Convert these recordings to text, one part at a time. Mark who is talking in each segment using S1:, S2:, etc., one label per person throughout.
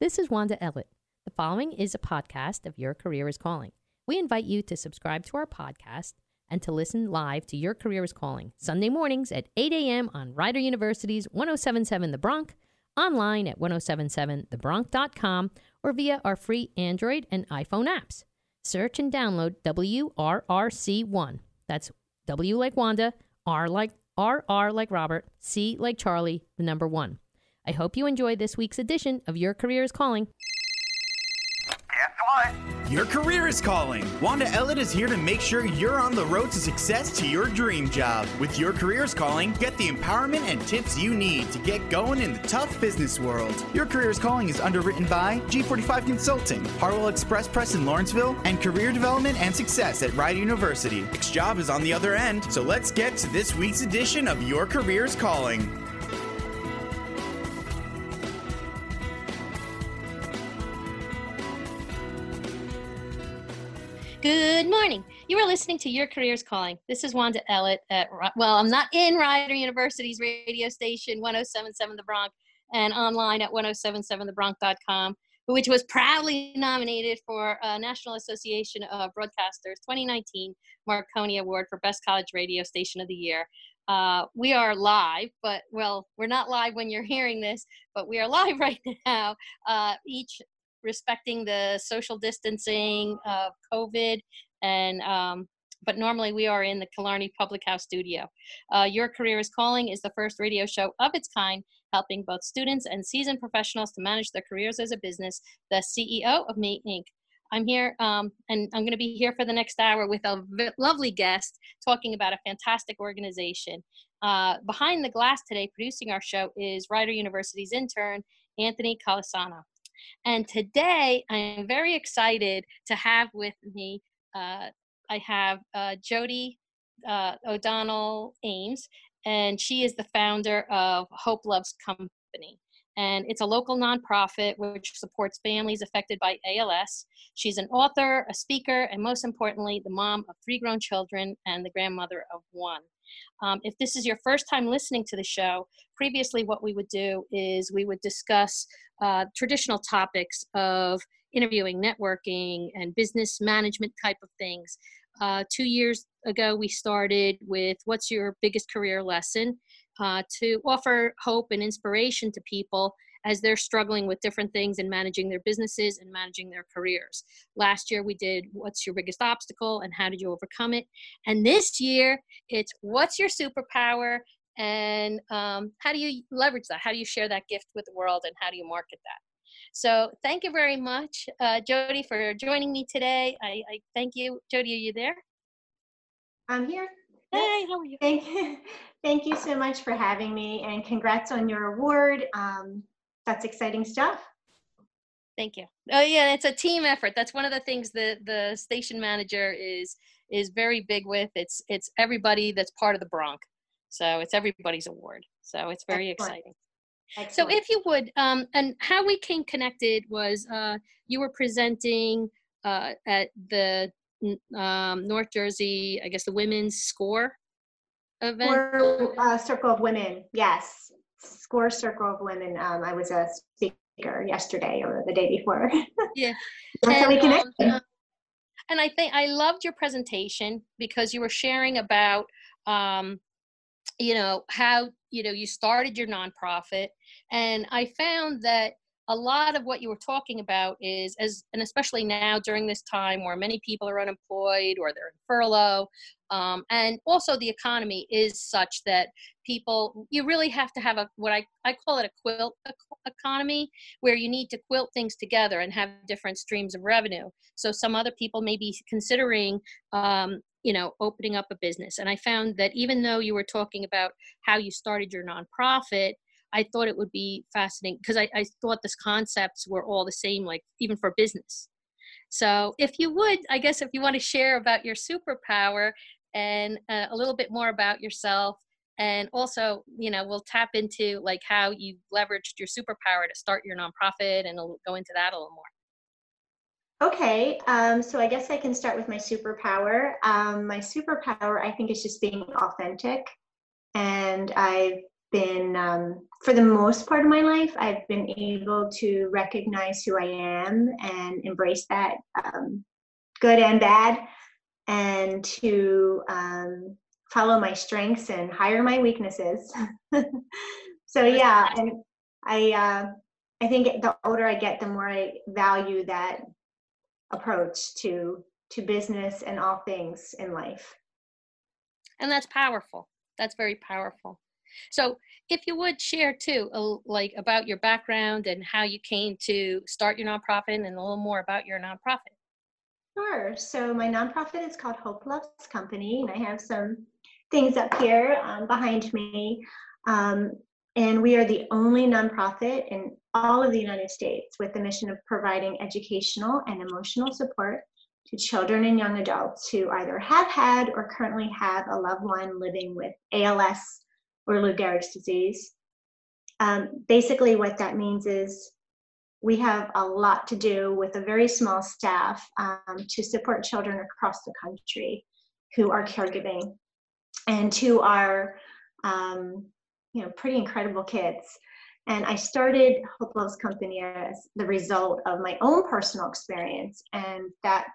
S1: This is Wanda Ellett. The following is a podcast of Your Career is Calling. We invite you to subscribe to our podcast and to listen live to Your Career is Calling Sunday mornings at 8 a.m. on Rider University's 1077 The Bronc, online at 1077thebronc.com, or via our free Android and iPhone apps. Search and download WRRC1. That's W like Wanda, R like RR like Robert, C like Charlie, the number one. I hope you enjoy this week's edition of Your Career is Calling.
S2: Guess what?
S3: Your career is calling. Wanda Ellett is here to make sure you're on the road to success to your dream job. With Your Career is Calling, get the empowerment and tips you need to get going in the tough business world. Your Career is Calling is underwritten by G45 Consulting, Harwell Express Press in Lawrenceville, and Career Development and Success at Rider University. Next job is on the other end, so let's get to this week's edition of Your Career is Calling.
S1: Good morning. You are listening to Your Career's Calling. This is Wanda Ellett at, well, I'm not in Rider University's radio station, 1077 The Bronc, and online at 1077thebronc.com, which was proudly nominated for uh, National Association of Broadcasters 2019 Marconi Award for Best College Radio Station of the Year. Uh, we are live, but well, we're not live when you're hearing this, but we are live right now. Uh, each respecting the social distancing of COVID and um, but normally we are in the Killarney Public House studio. Uh, Your Career is Calling is the first radio show of its kind, helping both students and seasoned professionals to manage their careers as a business. The CEO of Me Inc. I'm here, um, and I'm going to be here for the next hour with a v- lovely guest talking about a fantastic organization. Uh, behind the glass today, producing our show is Rider University's intern, Anthony Calisano. And today I'm very excited to have with me, uh, I have uh, Jody uh, O'Donnell Ames, and she is the founder of Hope Loves Company. And it's a local nonprofit which supports families affected by ALS. She's an author, a speaker, and most importantly, the mom of three grown children and the grandmother of one. Um, if this is your first time listening to the show, previously what we would do is we would discuss uh, traditional topics of interviewing, networking, and business management type of things. Uh, two years ago, we started with What's Your Biggest Career Lesson uh, to offer hope and inspiration to people as they're struggling with different things and managing their businesses and managing their careers. Last year we did what's your biggest obstacle and how did you overcome it? And this year it's what's your superpower and um, how do you leverage that? How do you share that gift with the world and how do you market that? So thank you very much, uh, Jody, for joining me today. I, I thank you. Jody, are you there?
S4: I'm here.
S1: Hey, how are you?
S4: Thank, thank you so much for having me and congrats on your award. Um, that's exciting stuff.
S1: Thank you. Oh yeah, it's a team effort. That's one of the things that the station manager is is very big with. It's it's everybody that's part of the Bronc. So it's everybody's award. So it's very
S4: Excellent.
S1: exciting.
S4: Excellent.
S1: So if you would, um, and how we came connected was uh, you were presenting uh, at the um, North Jersey, I guess the women's score event.
S4: Score uh, Circle of Women, yes. Score Circle of Women. Um, I was a speaker yesterday or the day before.
S1: Yeah.
S4: That's how we
S1: And,
S4: connected.
S1: um, and I think I loved your presentation because you were sharing about, um, you know, how you know you started your nonprofit, and I found that a lot of what you were talking about is as and especially now during this time where many people are unemployed or they're in furlough um, and also the economy is such that people you really have to have a what i, I call it a quilt ec- economy where you need to quilt things together and have different streams of revenue. So some other people may be considering um, you know opening up a business. And i found that even though you were talking about how you started your nonprofit I thought it would be fascinating because I, I thought this concepts were all the same, like even for business. So, if you would, I guess if you want to share about your superpower and uh, a little bit more about yourself, and also, you know, we'll tap into like how you leveraged your superpower to start your nonprofit, and we'll go into that a little more.
S4: Okay, um, so I guess I can start with my superpower. Um, my superpower, I think, is just being authentic. And I've been, um, for the most part of my life, I've been able to recognize who I am and embrace that, um, good and bad, and to um, follow my strengths and hire my weaknesses. so yeah, and I uh, I think the older I get, the more I value that approach to to business and all things in life.
S1: And that's powerful. That's very powerful. So, if you would share too, like about your background and how you came to start your nonprofit and a little more about your nonprofit.
S4: Sure. So, my nonprofit is called Hope Loves Company, and I have some things up here um, behind me. Um, and we are the only nonprofit in all of the United States with the mission of providing educational and emotional support to children and young adults who either have had or currently have a loved one living with ALS or Lou Gehrig's disease. Um, basically, what that means is we have a lot to do with a very small staff um, to support children across the country who are caregiving and who are, um, you know, pretty incredible kids. And I started Hope Loves Company as the result of my own personal experience, and that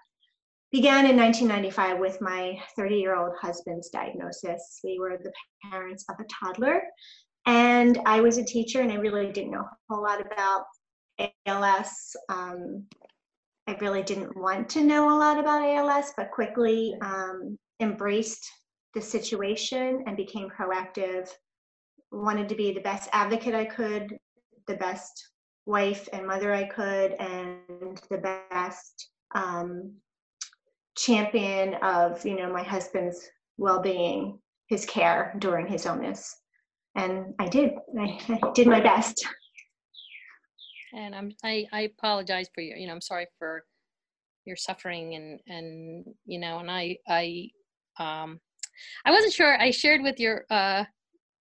S4: began in 1995 with my 30 year old husband's diagnosis. We were the parents of a toddler, and I was a teacher, and I really didn't know a whole lot about ALS. Um, I really didn't want to know a lot about ALS, but quickly um, embraced the situation and became proactive. Wanted to be the best advocate I could, the best wife and mother I could, and the best um, champion of you know my husband's well-being his care during his illness. And i did. I, I did my best.
S1: And i'm I, I apologize for you you know i'm sorry for your suffering and and you know and i i um i wasn't sure. I shared with your uh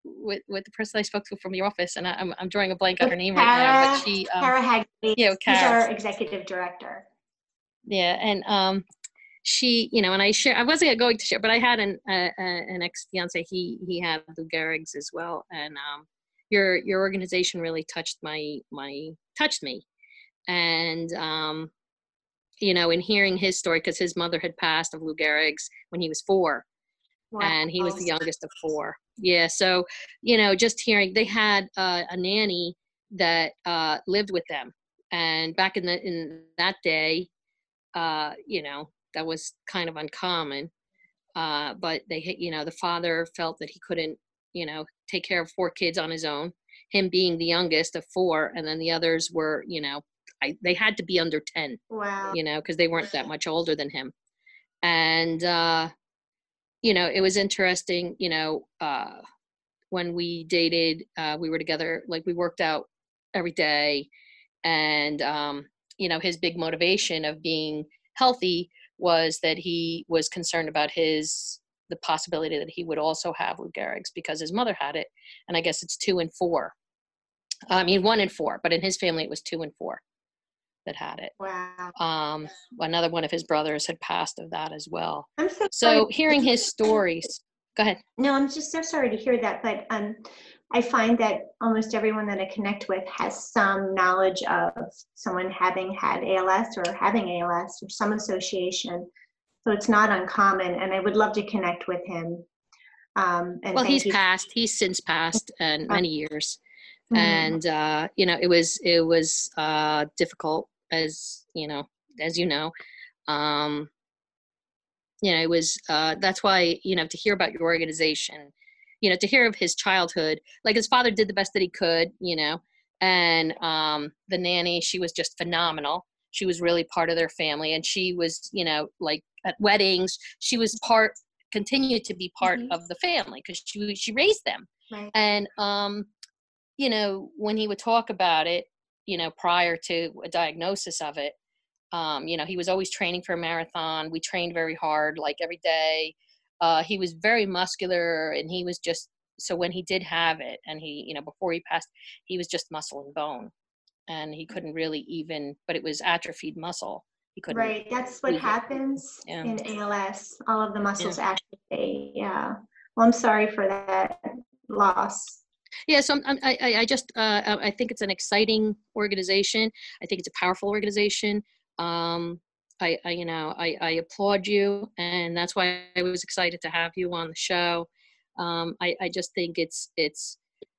S1: with with the person I spoke to from your office, and I, am I'm drawing a blank on her name right now. But she,
S4: um, Kara Hagley,
S1: yeah,
S4: she's our executive director.
S1: Yeah, and um, she, you know, and I share. I wasn't going to share, but I had an uh, an ex fiance. He he had Lou Gehrig's as well, and um, your your organization really touched my my touched me, and um, you know, in hearing his story because his mother had passed of Lou Gehrig's when he was four, wow. and he was the youngest of four. Yeah, so you know, just hearing they had uh, a nanny that uh, lived with them, and back in the in that day, uh, you know, that was kind of uncommon. Uh, but they, you know, the father felt that he couldn't, you know, take care of four kids on his own. Him being the youngest of four, and then the others were, you know, I, they had to be under ten.
S4: Wow.
S1: You know, because they weren't that much older than him, and uh, you know, it was interesting. You know, uh, when we dated, uh, we were together. Like we worked out every day, and um, you know, his big motivation of being healthy was that he was concerned about his the possibility that he would also have Lou Gehrig's because his mother had it, and I guess it's two and four. I mean, one and four, but in his family it was two and four that had it.
S4: Wow.
S1: Um, another one of his brothers had passed of that as well.
S4: I'm so,
S1: so hearing his stories. Go ahead.
S4: No, I'm just so sorry to hear that, but um, I find that almost everyone that I connect with has some knowledge of someone having had ALS or having ALS or some association. So it's not uncommon, and I would love to connect with him. Um,
S1: well, he's you. passed. He's since passed, and many years. Mm-hmm. And uh, you know, it was it was uh, difficult, as you know, as you know. Um, you know, it was. Uh, that's why you know to hear about your organization you know to hear of his childhood. Like his father did the best that he could you know and um the nanny she was just phenomenal. She was really part of their family and she was you know like at weddings she was part continued to be part mm-hmm. of the family because she she raised them. Right. and um you know when he would talk about it you know prior to a diagnosis of it um you know he was always training for a marathon. We trained very hard like every day uh, he was very muscular and he was just so when he did have it and he you know before he passed he was just muscle and bone and he couldn't really even but it was atrophied muscle he couldn't
S4: right that's what happens yeah. in als all of the muscles yeah. atrophy yeah well i'm sorry for that loss
S1: Yeah, so I'm, I, I just, uh, I think it's an exciting organization. I think it's a powerful organization. Um, I, I, you know, I, I applaud you, and that's why I was excited to have you on the show. Um, I, I just think it's, it's,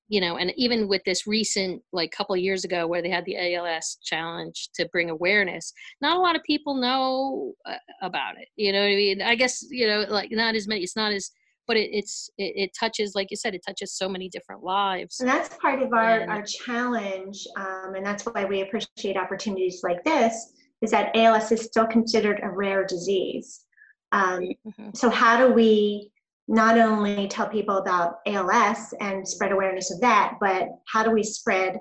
S1: you know, and even with this recent, like couple years ago, where they had the ALS challenge to bring awareness, not a lot of people know uh, about it. You know what I mean? I guess you know, like not as many. It's not as but it, it's it, it, touches like you said it touches so many different lives
S4: and that's part of our and, our challenge um, and that's why we appreciate opportunities like this is that als is still considered a rare disease um, mm-hmm. so how do we not only tell people about als and spread awareness of that but how do we spread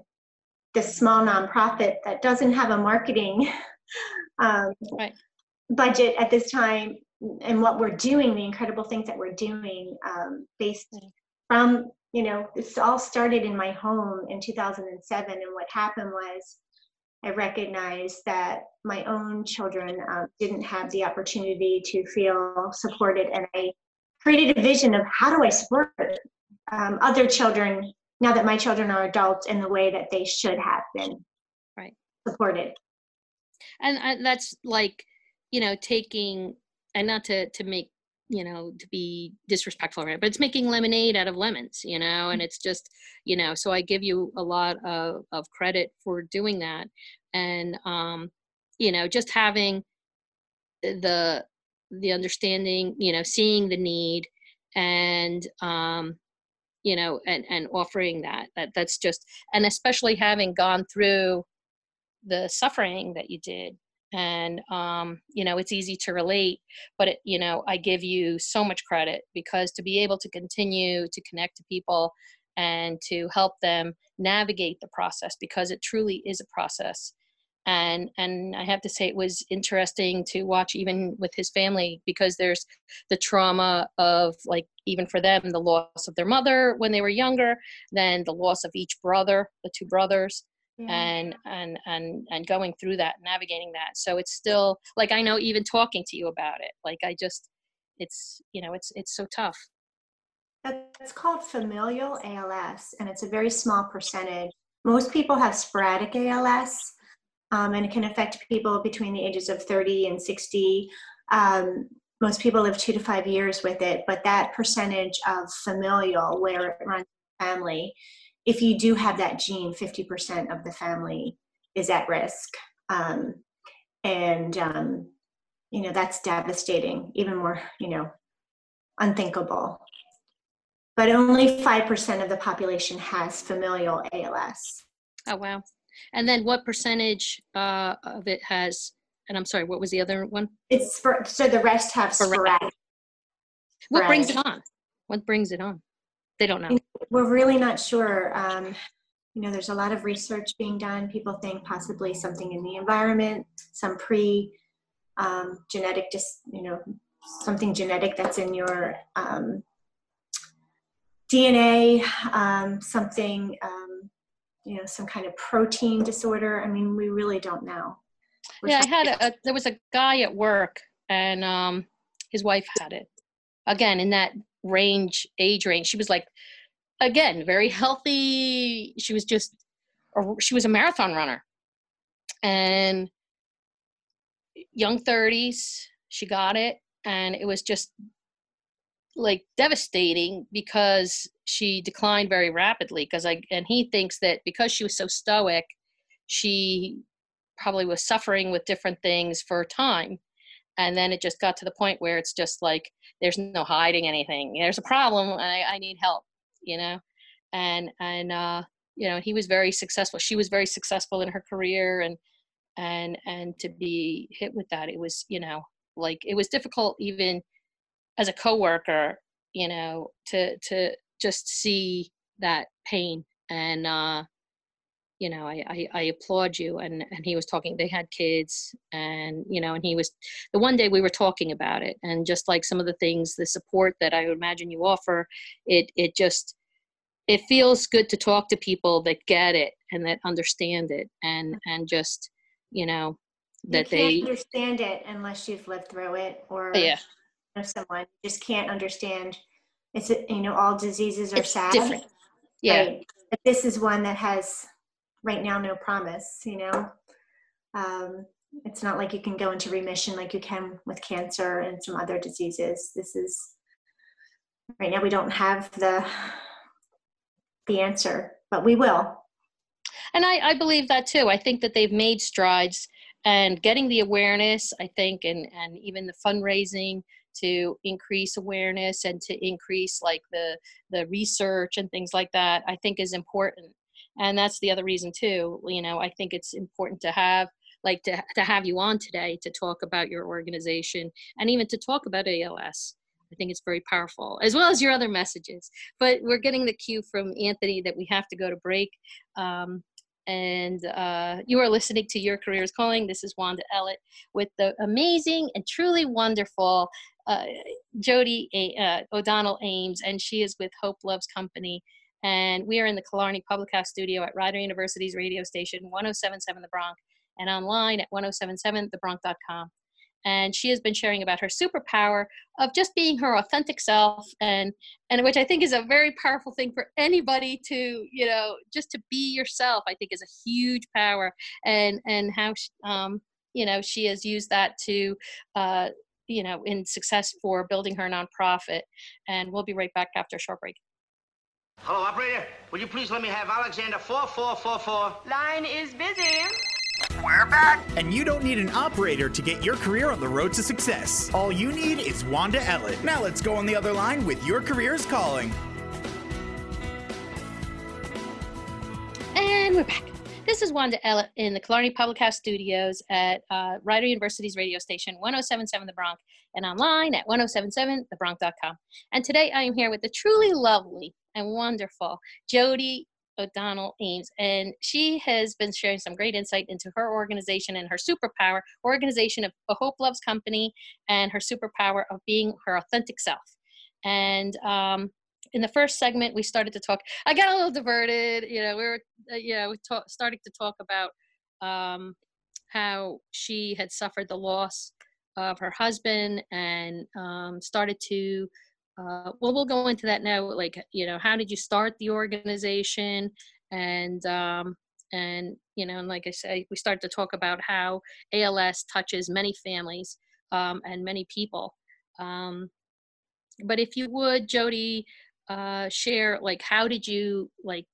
S4: this small nonprofit that doesn't have a marketing um, right. budget at this time and what we're doing, the incredible things that we're doing um, based mm. from, you know, this all started in my home in 2007. And what happened was I recognized that my own children uh, didn't have the opportunity to feel supported. And I created a vision of how do I support um, other children now that my children are adults in the way that they should have been
S1: right
S4: supported
S1: and, and that's like you know taking and not to to make you know to be disrespectful right but it's making lemonade out of lemons you know and mm. it's just you know so i give you a lot of, of credit for doing that and um you know just having the the understanding you know seeing the need and um you know and and offering that that that's just and especially having gone through the suffering that you did and um, you know it's easy to relate but it, you know i give you so much credit because to be able to continue to connect to people and to help them navigate the process because it truly is a process. And and i have to say it was interesting to watch even with his family because there's the trauma of like even for them the loss of their mother when they were younger then the loss of each brother the two brothers yeah. and and and and going through that navigating that. So it's still like i know even talking to you about it like i just it's you know it's it's so tough.
S4: It's called familial als and it's a very small percentage. Most people have sporadic als um, and it can affect people between the ages of 30 and 60 um, most people live two to five years with it but that percentage of familial where it runs family if you do have that gene, 50% of the family is at risk. Um, and, um, you know, that's devastating, even more, you know, unthinkable. But only 5% of the population has familial ALS.
S1: Oh, wow. And then what percentage uh, of it has, and I'm sorry, what was the other one?
S4: It's for, so the rest have sporadic.
S1: What brings it on? What brings it on? They don't know.
S4: We're really not sure. Um, you know, there's a lot of research being done. People think possibly something in the environment, some pre um, genetic, just you know, something genetic that's in your um, DNA, um, something, um, you know, some kind of protein disorder. I mean, we really don't know.
S1: We're yeah, I had a, there was a guy at work, and um, his wife had it. Again, in that range, age range. She was like, again, very healthy. She was just, she was a marathon runner. And young 30s, she got it. And it was just like devastating because she declined very rapidly because I and he thinks that because she was so stoic she probably was suffering with different things for a time and then it just got to the point where it's just like there's no hiding anything. There's a problem I, I need help you know? And and uh you know he was very successful. She was very successful in her career and and and to be hit with that it was you know like it was difficult even as a coworker you know to to just see that pain. And uh you know I, I, I applaud you and and he was talking they had kids and you know and he was the one day we were talking about it and just like some of the things the support that i would imagine you offer it it just it feels good to talk to people that get it and that understand it and mm-hmm. and just you know that
S4: you
S1: they
S4: understand it unless you've lived through it or oh,
S1: yeah.
S4: know someone. Just can't understand. It's you know all diseases are
S1: it's
S4: sad
S1: different. Yeah.
S4: Right? But this is one that has right now no promise, you know. Um, it's not like you can go into remission like you can with cancer and some other diseases. This is right now we don't have the the answer, but we will.
S1: And I, I believe that too. I think that they've made strides and getting the awareness, I think, and, and even the fundraising to increase awareness and to increase like the the research and things like that, I think is important. And that's the other reason too. You know, I think it's important to have like to, to have you on today to talk about your organization and even to talk about ALS. I think it's very powerful, as well as your other messages. But we're getting the cue from Anthony that we have to go to break. Um, and uh, you are listening to Your Career is Calling. This is Wanda Ellett with the amazing and truly wonderful uh, Jody uh, O'Donnell Ames, and she is with Hope Loves Company. And we are in the Killarney Public House studio at Rider University's radio station 1077 The Bronc and online at 1077thebronc.com and she has been sharing about her superpower of just being her authentic self and and which i think is a very powerful thing for anybody to you know just to be yourself i think is a huge power. And and how she, um you know she has used that to uh you know in success for building her nonprofit. And we'll be right back after a short break
S5: Hello, operator. Will you please let me have Alexander 4444?
S6: Line is busy.
S2: We're back.
S3: And you don't need an operator to get your career on the road to success. All you need is Wanda Ellett. Now let's go on the other line with Your Career's Calling.
S1: And we're back. This is Wanda Ellett in the Killarney Public House studios at uh, Rider University's radio station 1077 The Bronc and online at 1077thebronc.com. And today I am here with the truly lovely and wonderful Jody O'Donnell Ames, and she has been sharing some great insight into her organization and her superpower, organization of the Hope Loves Company, and her superpower of being her authentic self. And um, in the first segment, we started to talk. I got a little diverted. You know, we were, uh, you know, we talk, started to talk about um, how she had suffered the loss of her husband and um, started to uh, well we'll go into that now like you know how did you start the organization? And um, and you know and like i say we started to talk about how als touches many families um, and many people. Um, but if you would jody uh, share like how did you like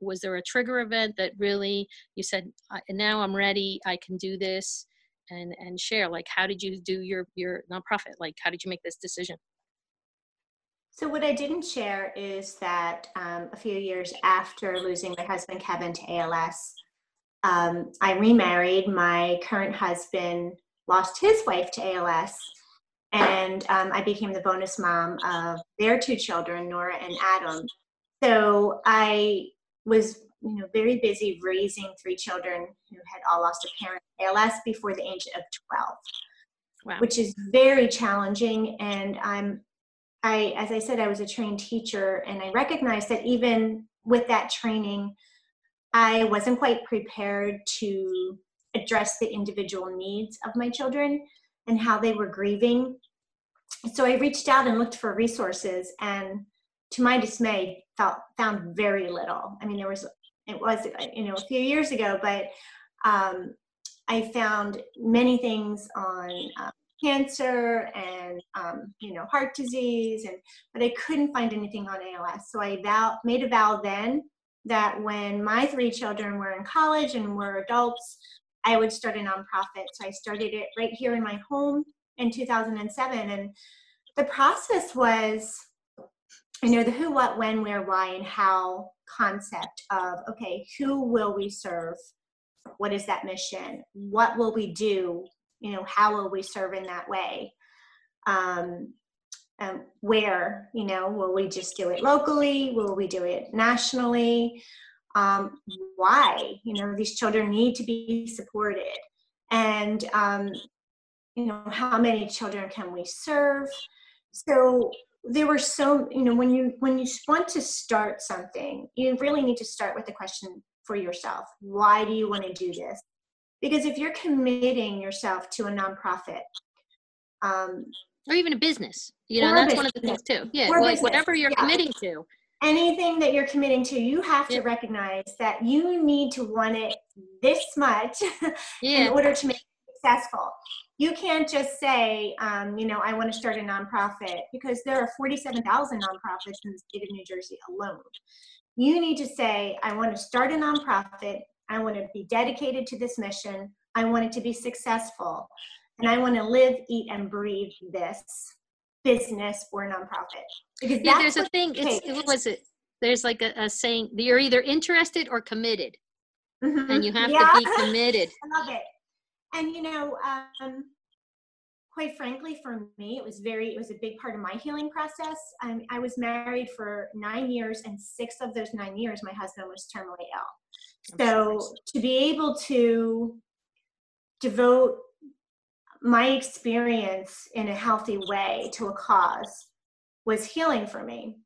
S1: was there a trigger event that really you said now i'm ready i can do this and and share like how did you do your your nonprofit? Like how did you make this decision
S4: So what I didn't share is that um, a few years after losing my husband Kevin to ALS, um, I remarried. My current husband lost his wife to ALS, and um, I became the bonus mom of their two children, Nora and Adam. So I was, you know, very busy raising three children who had all lost a parent ALS before the age of 12
S1: wow
S4: which is very challenging. And I'm, I, as I said, I was a trained teacher, and I recognized that even with that training, I wasn't quite prepared to address the individual needs of my children and how they were grieving. So I reached out and looked for resources, and to my dismay, felt, found very little. I mean, there was, it was, you know, a few years ago, but um, I found many things on um, cancer and um, you know heart disease, and but I couldn't find anything on ALS. So I vow, made a vow then that when my three children were in college and were adults, I would start a nonprofit. So I started it right here in my home in 2007, and the process was you know the who what when where why and how concept of okay who will we serve what is that mission what will we do you know how will we serve in that way? Um, um, where you know will we just do it locally? Will we do it nationally? Um, why? You know these children need to be supported. And um, you know how many children can we serve? So there were so you know when you when you want to start something you really need to start with the question for yourself. Why do you want to do this because if you're committing yourself to a nonprofit um,
S1: or even a business you know that's one of the things too yeah
S4: Or
S1: like
S4: business,
S1: whatever you're
S4: yeah.
S1: committing to
S4: anything that you're committing to, you have to
S1: Yeah.
S4: recognize that you need to want it this much
S1: Yeah.
S4: in order to make it successful. You can't just say, um, you know, I want to start a nonprofit because there are 47,000 nonprofits in the state of New Jersey alone. You need to say, I want to start a nonprofit. I want to be dedicated to this mission. I want it to be successful. And I want to live, eat, and breathe this business or nonprofit. Because
S1: Yeah, there's a thing. It's what was it? There's like a, a saying: you're either interested or committed,
S4: Mhm.
S1: and you have
S4: Yeah.
S1: to be committed.
S4: I love it. And you know, um, quite frankly, for me, it was very, it was a big part of my healing process. Um, I was married for nine years, and six of those nine years, my husband was terminally ill. So to be able to devote my experience in a healthy way to a cause was healing for me.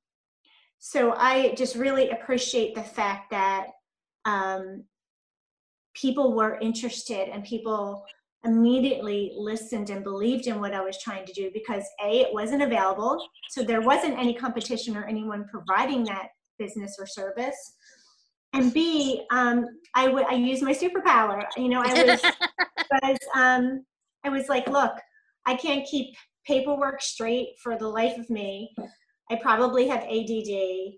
S4: So I just really appreciate the fact that um, people were interested and people immediately listened and believed in what I was trying to do because A, it wasn't available. So there wasn't any competition or anyone providing that business or service. And B, um, I, w- I used my superpower. You know, I was, was um, I was like, look, I can't keep paperwork straight for the life of me. I probably have ADD.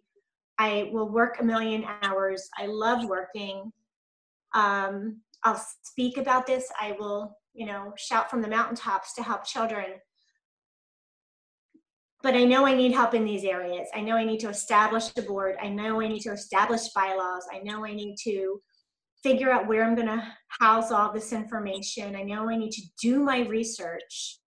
S4: I will work a million hours. I love working. Um, I'll speak about this. I will, you know, shout from the mountaintops to help children. But I know I need help in these areas. I know I need to establish a board. I know I need to establish bylaws. I know I need to figure out where I'm going to house all this information. I know I need to do my research.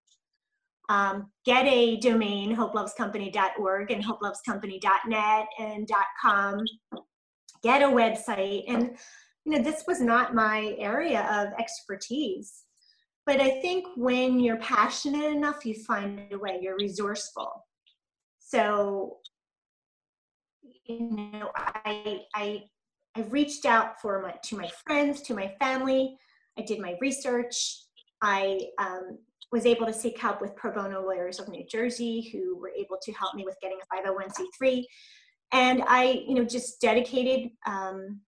S4: Um, get a domain, hopelovescompany.org and hopelovescompany.net and .com. Get a website. And, you know, this was not my area of expertise. But I think when you're passionate enough, you find a way, you're resourceful. So, you know, I, I, I reached out for my, to my friends, to my family. I did my research. I um, was able to seek help with pro bono lawyers of New Jersey who were able to help me with getting a 501c3. And I, you know, just dedicated um,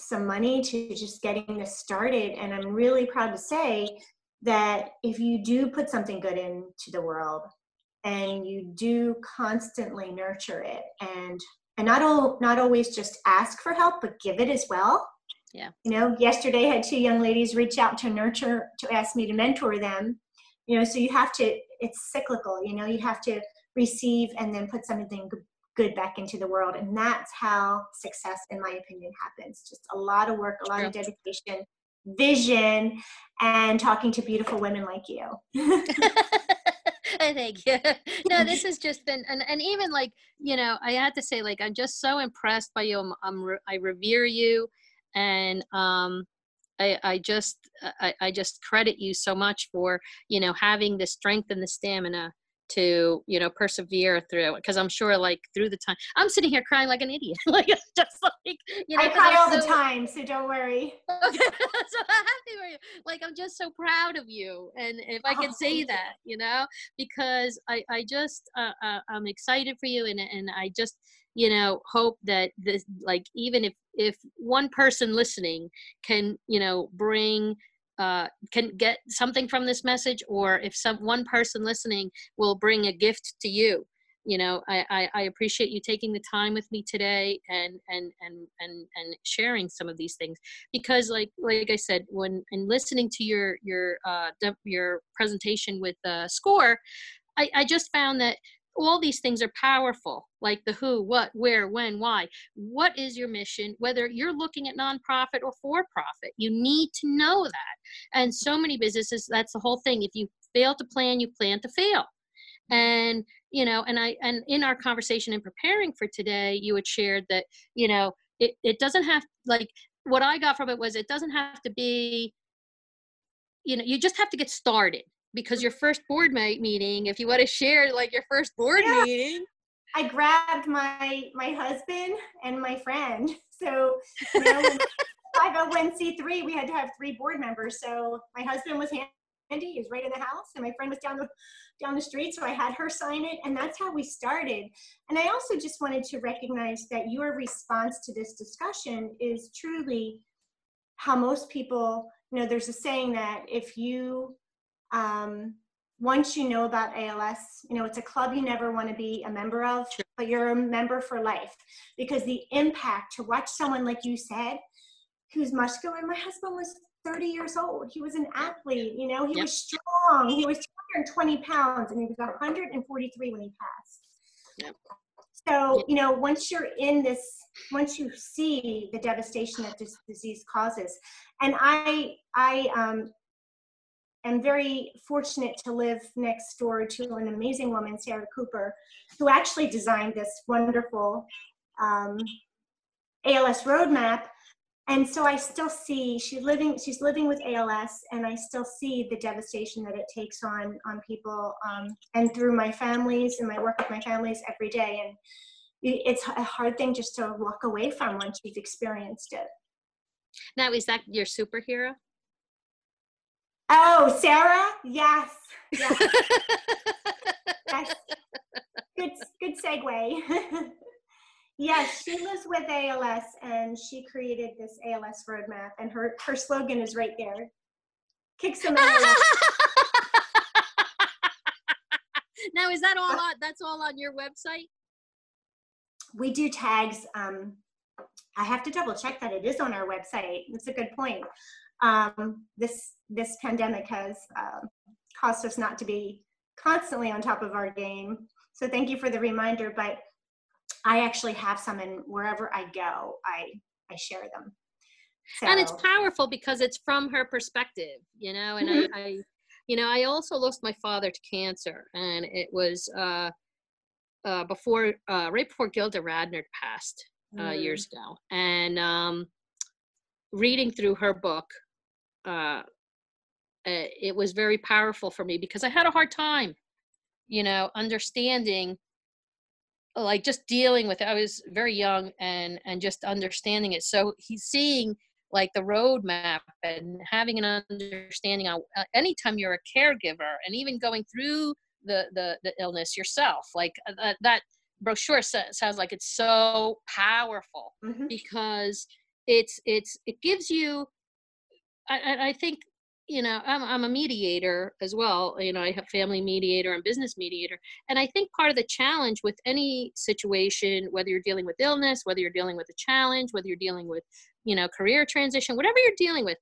S4: some money to just getting this started. And I'm really proud to say that if you do put something good into the world and you do constantly nurture it and and not all not always just ask for help but give it as well
S1: Yeah.
S4: you know yesterday I had two young ladies reach out to nurture to ask me to mentor them you know so you have to it's cyclical you know you have to receive and then put something good back into the world. And that's how success in my opinion happens. Just a lot of work a lot of dedication vision and talking to beautiful women like you.
S1: I thank you. No, this has just been, and, and even like, you know, I had to say, like, I'm just so impressed by you. I'm, I'm I revere you, and um, I, I just, I, I just credit you so much for, you know, having the strength and the stamina to, you know, persevere through. Because I'm sure, like, through the time, I'm sitting here crying like an idiot. like, it's just like, you know,
S4: i cry
S1: I'm
S4: all the time so don't worry
S1: Okay, so happy for you. Like I'm just so proud of you, and if I
S4: Oh,
S1: can say
S4: you.
S1: that, you know, because I I just uh, uh, I'm excited for you, and and I just you know hope that this like even if if one person listening can you know bring uh, can get something from this message, or if some one person listening will bring a gift to you, you know I, I i appreciate you taking the time with me today and and and and and sharing some of these things. Because like like i said when in listening to your your uh your presentation with uh score i i just found that all these things are powerful like the who what where when why. What is your mission? Whether you're looking at nonprofit or for profit you need to know that. And so many businesses that's the whole thing. If you fail to plan you plan to fail. And you know and i and in our conversation in preparing for today you had shared that you know it, it doesn't have like what i got from it was it doesn't have to be you know you just have to get started because your first board meeting if you want to share like your first board
S4: Yeah.
S1: meeting
S4: I grabbed my my husband and my friend. So you know, 501c3, we had to have three board members. So my husband was Randy is right in the house, and my friend was down the down the street, so I had her sign it, and that's how we started. And I also just wanted to recognize that your response to this discussion is truly how most people, you know, there's a saying that if you um, once you know about ALS, you know, it's a club you never want to be a member of, but you're a member for life because the impact to watch someone, like you said, who's muscular, my husband was 30 years old. He was an athlete, you know, he yep. was strong. He was 220 pounds and he was 143 when he passed. Yep. So, you know, once you're in this, once you see the devastation that this disease causes, and I, I um, am very fortunate to live next door to an amazing woman, Sarah Cooper, who actually designed this wonderful um, ALS roadmap. And so I still see she's living she's living with ALS, and I still see the devastation that it takes on on people, um, and through my families and my work with my families every day. And it's a hard thing just to walk away from once you've experienced it.
S1: Now, is that your superhero?
S4: Oh, Sarah? Yes. Yes. yes. Good, good segue. yes, she lives with ALS and she created this ALS roadmap and her, her slogan is right there. Kick some ALS.
S1: now, is that all on, that's all on your website?
S4: We do tags. Um, I have to double check that it is on our website. That's a good point um, this this pandemic has uh, caused us not to be constantly on top of our game. So thank you for the reminder. But I actually have some, and wherever I go, I I share them.
S1: So. And it's powerful because it's from her perspective, you know. And mm-hmm. I, I, you know, I also lost my father to cancer, and it was uh, uh, before, uh, right before Gilda Radner passed uh, mm. years ago, and um, reading through her book uh, eh, it was very powerful for me because I had a hard time, you know, understanding, like just dealing with. It. I was very young and and just understanding it. So he's seeing like the roadmap and having an understanding on uh, anytime you're a caregiver and even going through the the, the illness yourself like uh, that brochure sounds like it's so powerful mm-hmm. because it's it's it gives you I, I think you know I'm, I'm a mediator as well you know i have family mediator and business mediator and i think part of the challenge with any situation whether you're dealing with illness whether you're dealing with a challenge whether you're dealing with you know career transition whatever you're dealing with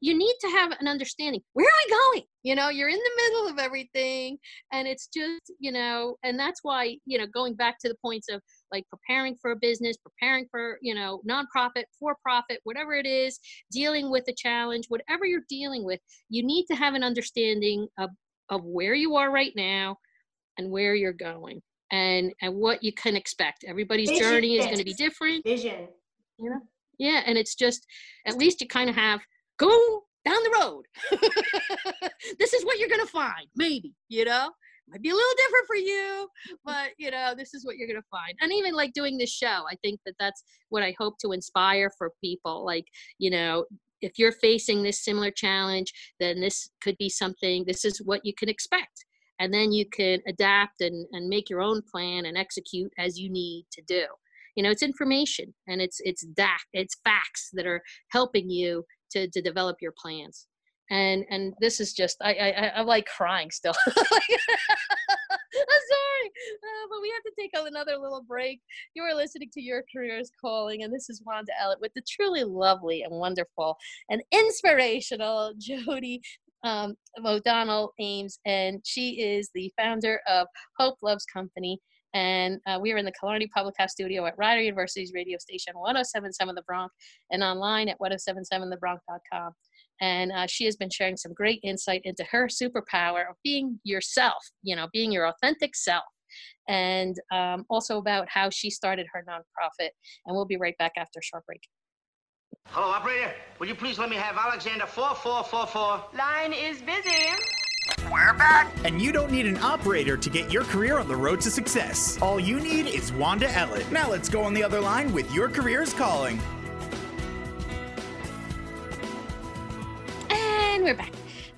S1: you need to have an understanding where are we going? You know you're in the middle of everything and it's just you know and that's why you know going back to the points of like preparing for a business preparing for you know nonprofit for profit whatever it is dealing with a challenge whatever you're dealing with you need to have an understanding of of where you are right now and where you're going and and what you can expect. Everybody's vision, journey is going to be different.
S4: Vision.
S1: You know? Yeah and it's just at least you kind of have go down the road. this is what you're going to find, maybe, you know? Might be a little different for you, but you know, this is what you're going to find. And even like doing this show, I think that that's what I hope to inspire for people. Like, you know, if you're facing this similar challenge, then this could be something, this is what you can expect. And then you can adapt and, and make your own plan and execute as you need to do you know it's information and it's it's that it's facts that are helping you to, to develop your plans and and this is just i i i'm like crying still. I'm sorry. Uh, but we have to take another little break. You are listening to your careers calling and this is wanda ellett with the truly lovely and wonderful and inspirational jody um, o'donnell ames and she is the founder of hope loves company. And uh, we are in the Killarney Public House studio at Rider University's radio station 1077 The Bronc and online at 1077thebronc.com. And uh, she has been sharing some great insight into her superpower of being yourself, you know, being your authentic self. And um, also about how she started her nonprofit. And we'll be right back after a short break.
S5: Hello, operator. Will you please let me have Alexander 4444?
S6: Line is busy.
S2: We're back.
S3: And you don't need an operator to get your career on the road to success. All you need is Wanda Ellett. Now let's go on the other line with Your Career's Calling.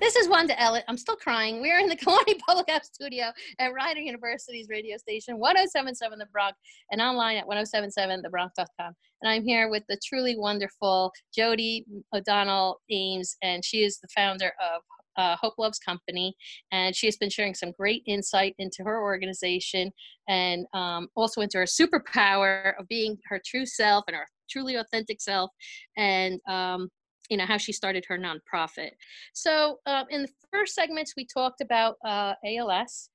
S1: This is Wanda Ellett. I'm still crying. We're in the Killarney Public House Studio at Rider University's radio station, 1077 The Bronc, and online at 1077thebronc.com. And I'm here with the truly wonderful Jody O'Donnell Ames, and she is the founder of uh, Hope Loves Company, and she has been sharing some great insight into her organization and um, also into her superpower of being her true self and her truly authentic self. And um, you know how she started her nonprofit. So um, in the first segments, we talked about uh, ALS.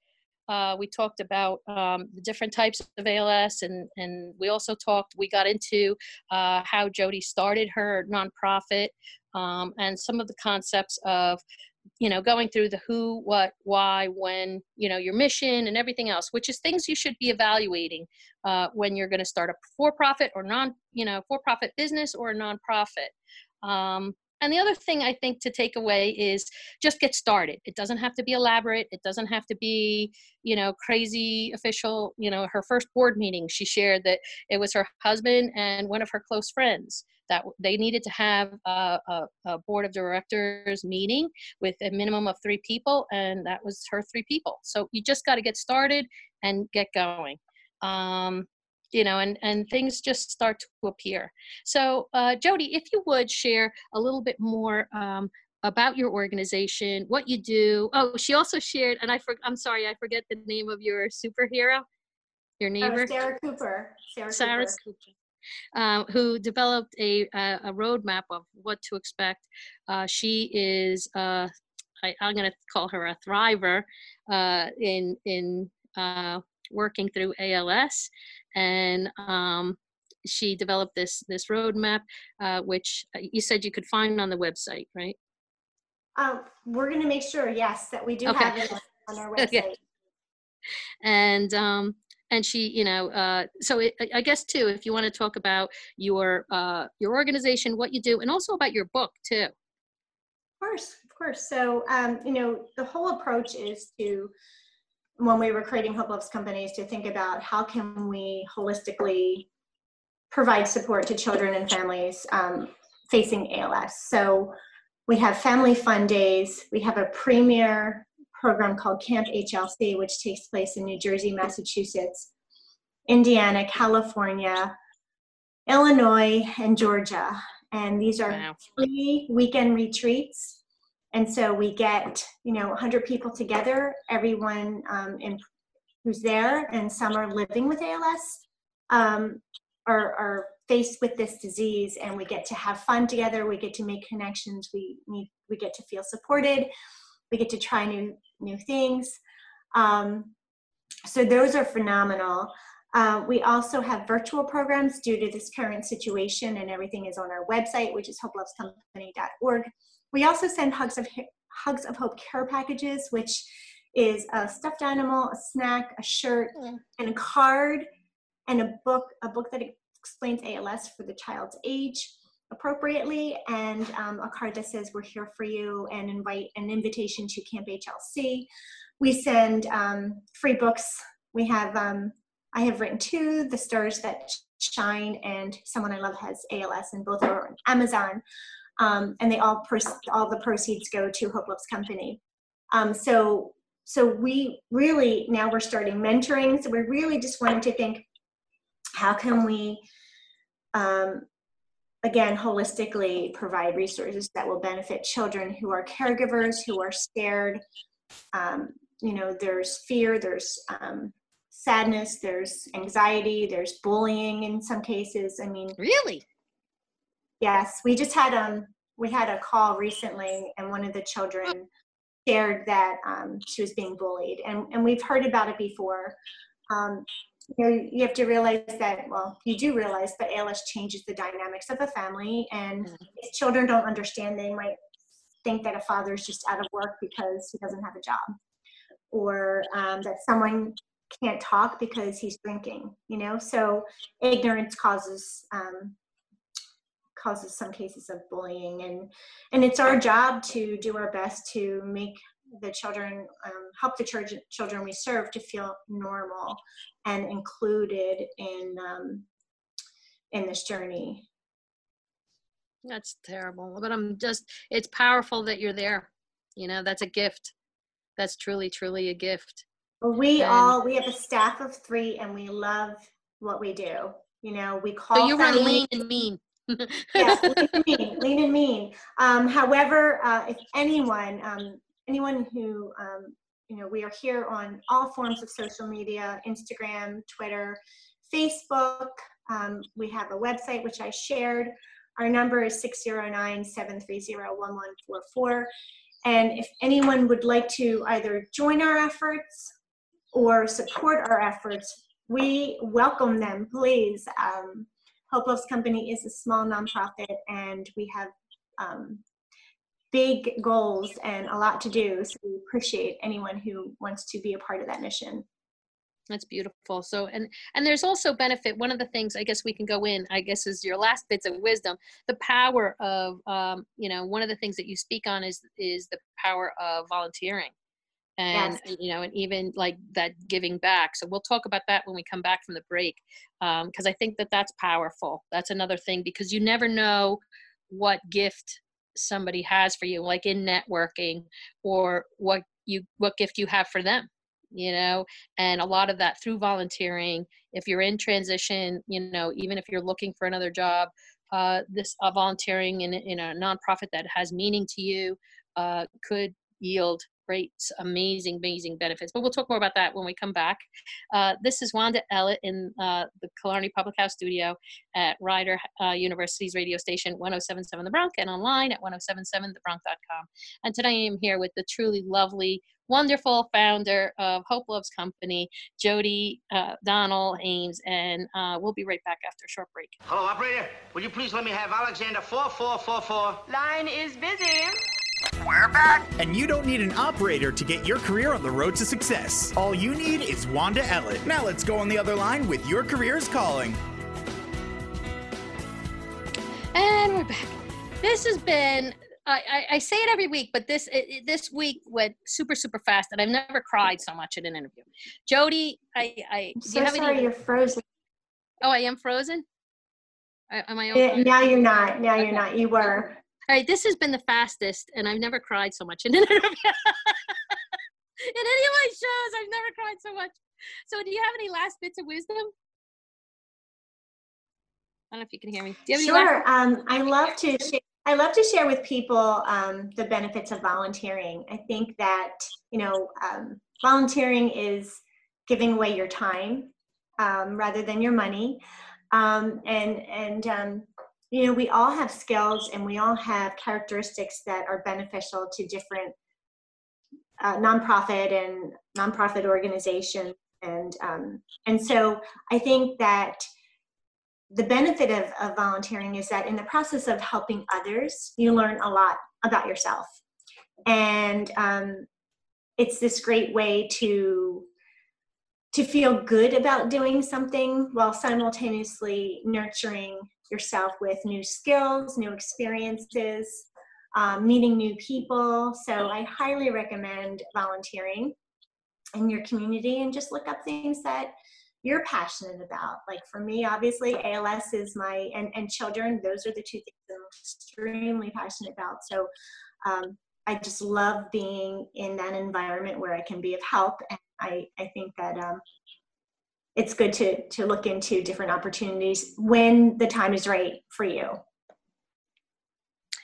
S1: Uh, we talked about um, the different types of ALS, and and we also talked. We got into uh, how Jodi started her nonprofit, um, and some of the concepts of you know going through the who what why when you know your mission and everything else which is things you should be evaluating uh, when you're going to start a for-profit or non you know for-profit business or a nonprofit um, and the other thing I think to take away is just get started. It doesn't have to be elaborate. It doesn't have to be, you know, crazy official. You know, her first board meeting, she shared that it was her husband and one of her close friends that they needed to have a, a, a board of directors meeting with a minimum of three people, and that was her three people. So you just got to get started and get going. Um, you know, and, and things just start to appear. So, uh, Jodi, if you would share a little bit more um, about your organization, what you do. Oh, she also shared, and I for, I'm sorry, I forget the name of your superhero, your neighbor.
S4: Uh, Sarah Cooper.
S1: Sarah, Sarah Cooper. Cooper. Uh, who developed a, a, a roadmap of what to expect. Uh, she is, uh, I, am going to call her a thriver uh, in in uh, working through ALS, and um, she developed this this roadmap, uh, which uh, you said you could find on the website, right?
S4: Um, we're going to make sure, yes, that we do okay. have it on our website. Okay.
S1: And um, and she, you know, uh, so it, I guess too, if you want to talk about your uh, your organization, what you do, and also about your book too.
S4: Of course, of course. So um, you know, the whole approach is to when we were creating Hope Loves companies to think about how can we holistically provide support to children and families um, facing ALS. So we have family fun days. We have a premier program called Camp HLC, which takes place in New Jersey, Massachusetts, Indiana, California, Illinois, and Georgia. And these are wow. three weekend retreats and so we get you know 100 people together everyone um, in, who's there and some are living with als um, are, are faced with this disease and we get to have fun together. We get to make connections. We need we get to feel supported. We get to try new new things. Um, so those are phenomenal. Uh, we also have virtual programs due to this current situation and everything is on our website which is hopelovescompany.org we also send Hugs of, Hugs of Hope care packages, which is a stuffed animal, a snack, a shirt, mm. and a card, and a book, a book that explains ALS for the child's age appropriately, and um, a card that says we're here for you, and invite an invitation to Camp HLC. We send um, free books. We have um, I have written two, The Stars That Shine, and Someone I Love Has ALS, and both are on Amazon um, and they all all the proceeds go to Hope Loves Company. Um, so so we really now we're starting mentoring. So we're really just wanting to think, how can we, um, again, holistically provide resources that will benefit children who are caregivers who are scared. Um, you know, there's fear, there's um, sadness, there's anxiety, there's bullying in some cases. I mean,
S1: really
S4: Yes, we just had um we had a call recently, and one of the children shared that um, she was being bullied, and and we've heard about it before. Um, you know, you have to realize that well, you do realize that ALS changes the dynamics of a family, and mm-hmm. if children don't understand, they might think that a father is just out of work because he doesn't have a job, or um, that someone can't talk because he's drinking. You know, so ignorance causes um, causes some cases of bullying and and it's our job to do our best to make the children um, help the church, children we serve to feel normal and included in um, in this journey
S1: that's terrible but i'm just it's powerful that you're there You know, that's a gift. That's truly, truly a gift.
S4: well, We
S1: And-
S4: all we have a staff of three, and we love what we do. You know, we call.
S1: So you were lean and mean.
S4: Yes, lean and mean, lean and mean. Um, however, uh, if anyone, um, anyone who, um, you know, we are here on all forms of social media, Instagram, Twitter, Facebook. Um, we have a website, which I shared. Our number is 609-730-1144. And if anyone would like to either join our efforts or support our efforts, we welcome them, please. Um, Hope Loves Company is a small nonprofit, and we have um, big goals and a lot to do. So we appreciate anyone who wants to be a part of that mission.
S1: That's beautiful. So, and and there's also benefit. One of the things I guess we can go in, I guess, is your last bits of wisdom. The power of, um, you know, one of the things that you speak on is is the power of volunteering, and
S4: Yes.
S1: you know, and even like that giving back. So we'll talk about that when we come back from the break, because I think that that's powerful. That's another thing because you never know what gift somebody has for you, like in networking, or what you what gift you have for them you know and a lot of that through volunteering if you're in transition you know even if you're looking for another job uh, this uh, volunteering in, in a nonprofit that has meaning to you uh, could yield great amazing amazing benefits but we'll talk more about that when we come back uh, this is wanda ellett in uh, the killarney public house studio at rider uh, university's radio station 1077 the Bronc and online at 1077thebronc.com and today i am here with the truly lovely wonderful founder of Hope Loves Company, Jodi uh, O'Donnell-Ames, and uh, we'll be right back after a short break.
S5: Hello, operator. Would you please let me have Alexander 4444?
S6: Line is busy.
S2: We're back.
S3: And you don't need an operator to get your career on the road to success. All you need is Wanda Ellett. Now let's go on the other line with Your Career's Calling.
S1: And we're back. This has been. I, I, I say it every week, but this it, it- this week went super super fast, and I've never cried so much in an interview. Jodi, I, I
S4: I'm
S1: do
S4: so
S1: you have
S4: sorry
S1: any?
S4: you're frozen.
S1: Oh, I am frozen. I- Am I?
S4: Yeah,
S1: okay?
S4: Now you're not. Now you're not. You were.
S1: All right, this has been the fastest, and I've never cried so much in an interview. in any of my shows, I've never cried so much. So, do you have any last bits of wisdom? I don't know if you can hear me. Do you have any last-
S4: Sure. Um, I love to share. I love to share with people um, the benefits of volunteering. I think that you know, um, volunteering is giving away your time um, rather than your money, um, and and um, you know, we all have skills and we all have characteristics that are beneficial to different uh, nonprofit and nonprofit organizations, and um, and so I think that the benefit of, of volunteering is that in the process of helping others, you learn a lot about yourself. And um, it's this great way to to feel good about doing something while simultaneously nurturing yourself with new skills, new experiences, um, meeting new people. So I highly recommend volunteering in your community and just look up things that you're passionate about. Like for me, obviously, ALS is my and and children. Those are the two things I'm extremely passionate about. So um, I just love being in that environment where I can be of help, and I I think that um, it's good to to look into different opportunities when the time is right for you.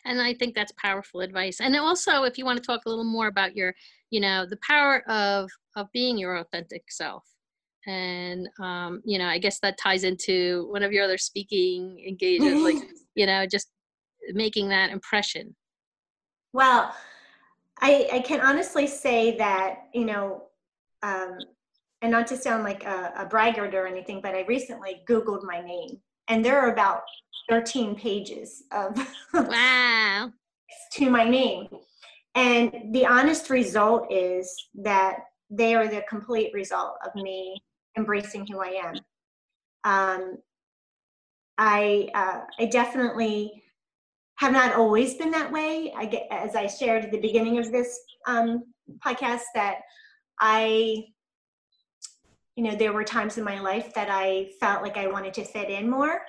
S1: and I think that's powerful advice. And also, if you want to talk a little more about your, you know, the power of of being your authentic self, and um, you know, I guess that ties into one of your other speaking engagements, like you know, just making that impression.
S4: Well, I, I can honestly say that, you know, um, and not to sound like a, a braggart or anything, but I recently Googled my name, and there are about 13 pages of
S1: Wow.
S4: to my name. And the honest result is that they are the complete result of me embracing who I am. Um, I uh, I definitely have not always been that way. I get as I shared at the beginning of this um, podcast that I, you know, there were times in my life that I felt like I wanted to fit in more.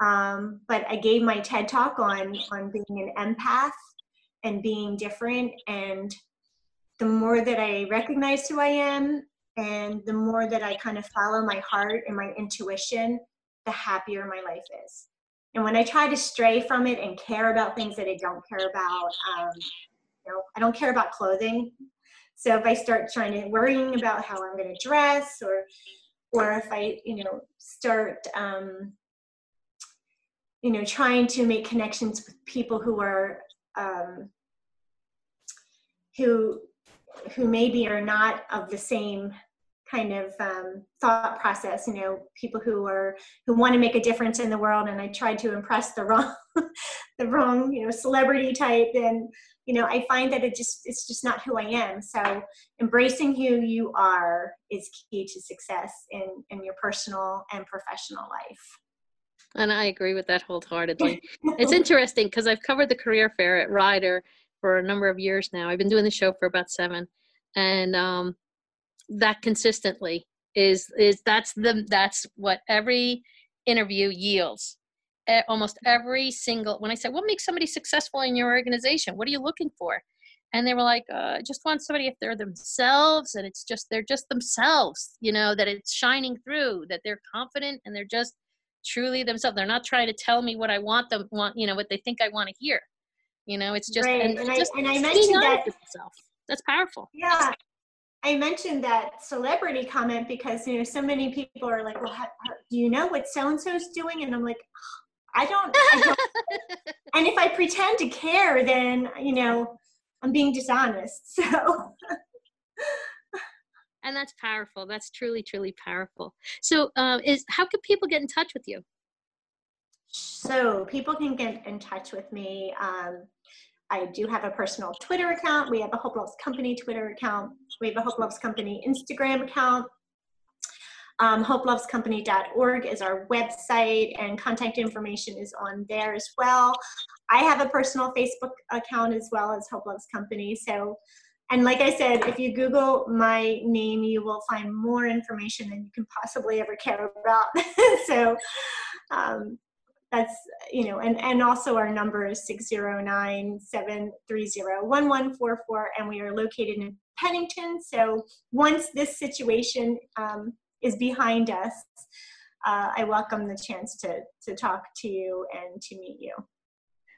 S4: Um, but I gave my TED talk on on being an empath and being different. And the more that I recognize who I am and the more that I kind of follow my heart and my intuition, the happier my life is. And when I try to stray from it and care about things that I don't care about, um, you know, I don't care about clothing. So if I start trying to worrying about how I'm going to dress, or or if I, you know, start, um, you know, trying to make connections with people who are um, who who maybe are not of the same kind of um, thought process you know people who are who want to make a difference in the world and i tried to impress the wrong the wrong you know celebrity type and you know i find that it just it's just not who i am. So embracing who you are is key to success in in your personal and professional life.
S1: And i agree with that wholeheartedly. It's interesting because i've covered the career fair at Rider for a number of years now. I've been doing the show for about seven. And um that consistently is is that's the that's what every interview yields almost every single when i said what makes somebody successful in your organization? What are you looking for? And they were like uh, i just want somebody if they're themselves and it's just they're just themselves you know that it's shining through that they're confident and they're just truly themselves. They're not trying to tell me what i want them want you know what they think i want to hear. You know it's just
S4: right.
S1: and,
S4: and,
S1: just
S4: I, and I mentioned that
S1: that's powerful.
S4: Yeah I mentioned that celebrity comment because you know so many people are like, "Well, how, how, do you know what so and so's doing?" And I'm like, "I don't." I don't. and if I pretend to care, then you know I'm being dishonest. So.
S1: and that's powerful. That's truly, truly powerful. So, uh, is how can people get in touch with you?
S4: So people can get in touch with me. Um, I do have a personal Twitter account. We have a Hope Loves Company Twitter account. We have a Hope Loves Company Instagram account. Um, hopelovescompany.org is our website, and contact information is on there as well. I have a personal Facebook account as well as Hope Loves Company. So, and like I said, if you Google my name, you will find more information than you can possibly ever care about. so, um, that's you know and and also our number is 609-730-1144 and we are located in pennington so once this situation um, is behind us uh, i welcome the chance to to talk to you and to meet you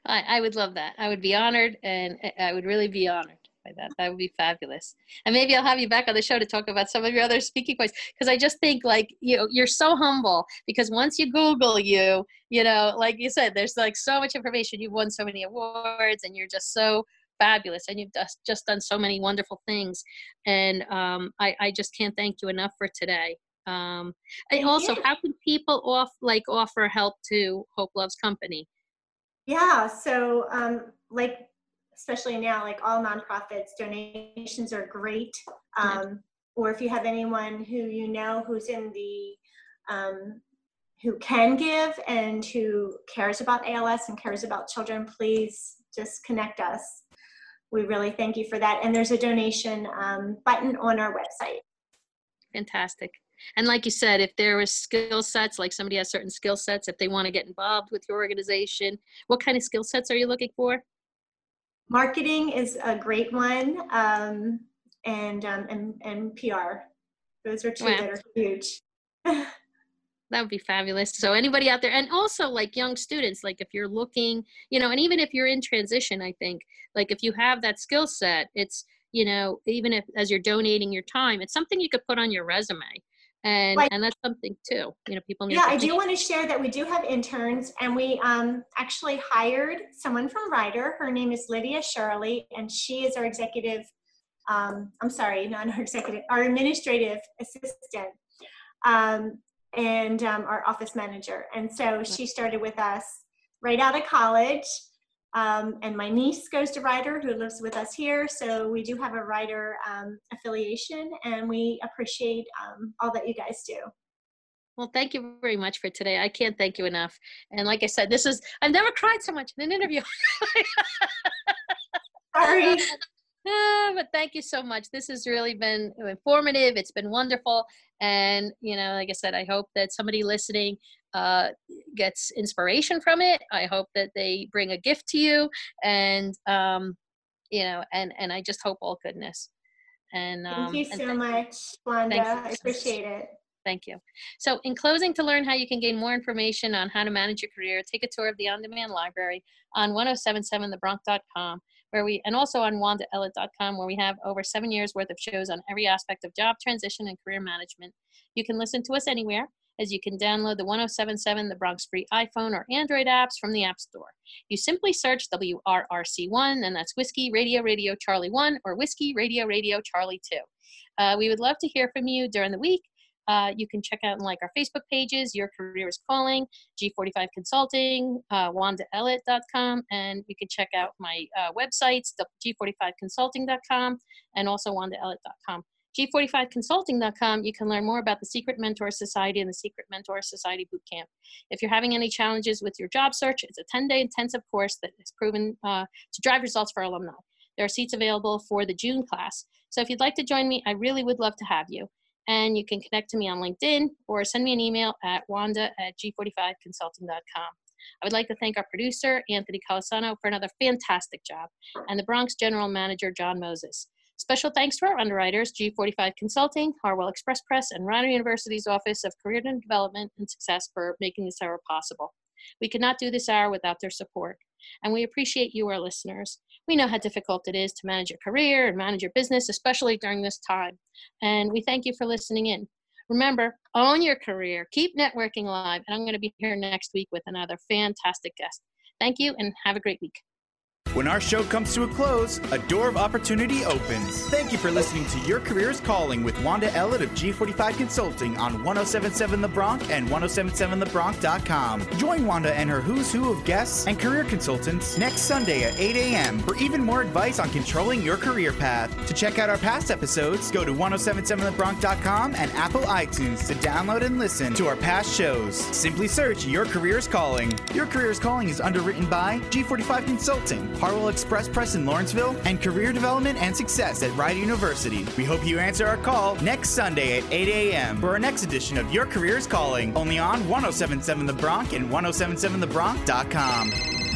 S1: I, I would love that i would be honored and i would really be honored by that. That would be fabulous. And maybe I'll have you back on the show to talk about some of your other speaking points because I just think like you know you're so humble because once you Google you, you know, like you said, there's like so much information. You've won so many awards, and you're just so fabulous and you've just, just done so many wonderful things and um, I, I just can't thank you enough for today um, and also how can people off like offer help to hope loves company
S4: yeah so um, like especially now, like all nonprofits, donations are great. Um, or if you have anyone who you know who's in the um, who can give and who cares about ALS and cares about children, please just connect us. We really thank you for that. And there's a donation um, button on our website.
S1: Fantastic. And like you said, if there was skill sets, like somebody has certain skill sets, if they want to get involved with your organization, what kind of skill sets are you looking for?
S4: Marketing is a great one, um, and, um, and and PR. Those are two wow. that are huge.
S1: that would be fabulous. So anybody out there, and also like young students, like if you're looking, you know, and even if you're in transition, I think like if you have that skill set, it's you know, even if as you're donating your time, it's something you could put on your resume and and that's something too you know people
S4: yeah i do want to share that we do have interns and we um, actually hired someone from Rider her name is lydia shirley and she is our executive um, i'm sorry not our executive our administrative assistant um, and um, our office manager. And so she started with us right out of college um, and my niece goes to Rider, who lives with us here. So we do have a Rider um, affiliation, and we appreciate um, all that you guys do.
S1: Well, thank you very much for today. I can't thank you enough. And like I said, this is, I've never cried so much in an interview.
S4: Sorry.
S1: Uh, but thank you so much. This has really been informative. It's been wonderful. And, you know, like I said, I hope that somebody listening uh, gets inspiration from it. I hope that they bring a gift to you. And um, you know, and and I just hope all goodness. And
S4: Thank
S1: um,
S4: you so
S1: th-
S4: much, Wanda. I appreciate it.
S1: Thank you. So, in closing, to learn how you can gain more information on how to manage your career, take a tour of the On Demand Library on 1077thebronc.com, where we, and also on wandaellett.com, where we have over seven years worth of shows on every aspect of job transition and career management. You can listen to us anywhere, as you can download the 1077 The Bronc free iPhone or Android apps from the App Store. You simply search WRRC1, and that's Whiskey Radio Radio Charlie 1 or Whiskey Radio Radio Charlie 2. Uh, we would love to hear from you during the week. Uh, you can check out like our Facebook pages, Your Career is Calling, G45 Consulting, uh, WandaEllett.com, and you can check out my uh, websites, G45Consulting.com and also WandaEllett.com. G45Consulting.com, you can learn more about the Secret Mentor Society and the Secret Mentor Society Bootcamp. If you're having any challenges with your job search, it's a 10 day intensive course that is proven uh, to drive results for alumni. There are seats available for the June class. So if you'd like to join me, I really would love to have you and you can connect to me on LinkedIn or send me an email at wanda at g45consulting.com. I would like to thank our producer, Anthony Colasano, for another fantastic job, and the Bronc General Manager, John Moses. Special thanks to our underwriters, G45 Consulting, Harwell Express Press, and Rider University's Office of Career and Development and Success for making this hour possible. We could not do this hour without their support, and we appreciate you, our listeners. We know how difficult it is to manage your career and manage your business, especially during this time. And we thank you for listening in. Remember, own your career, keep networking alive. And I'm going to be here next week with another fantastic guest. Thank you and have a great week.
S3: When our show comes to a close, a door of opportunity opens. Thank you for listening to Your Career's Calling with Wanda Ellett of G45 Consulting on 1077 The Bronc and 1077thebronc.com. Join Wanda and her who's who of guests and career consultants next Sunday at 8 a.m. for even more advice on controlling your career path. To check out our past episodes, go to 1077thebronc.com and Apple iTunes to download and listen to our past shows. Simply search Your Career's Calling. Your Career's Calling is underwritten by G45 Consulting. Harwell Express Press in Lawrenceville, and Career Development and Success at Rider University. We hope you answer our call next Sunday at 8 a.m. for our next edition of Your Career's Calling, only on 1077 The Bronc and 1077thebronc.com.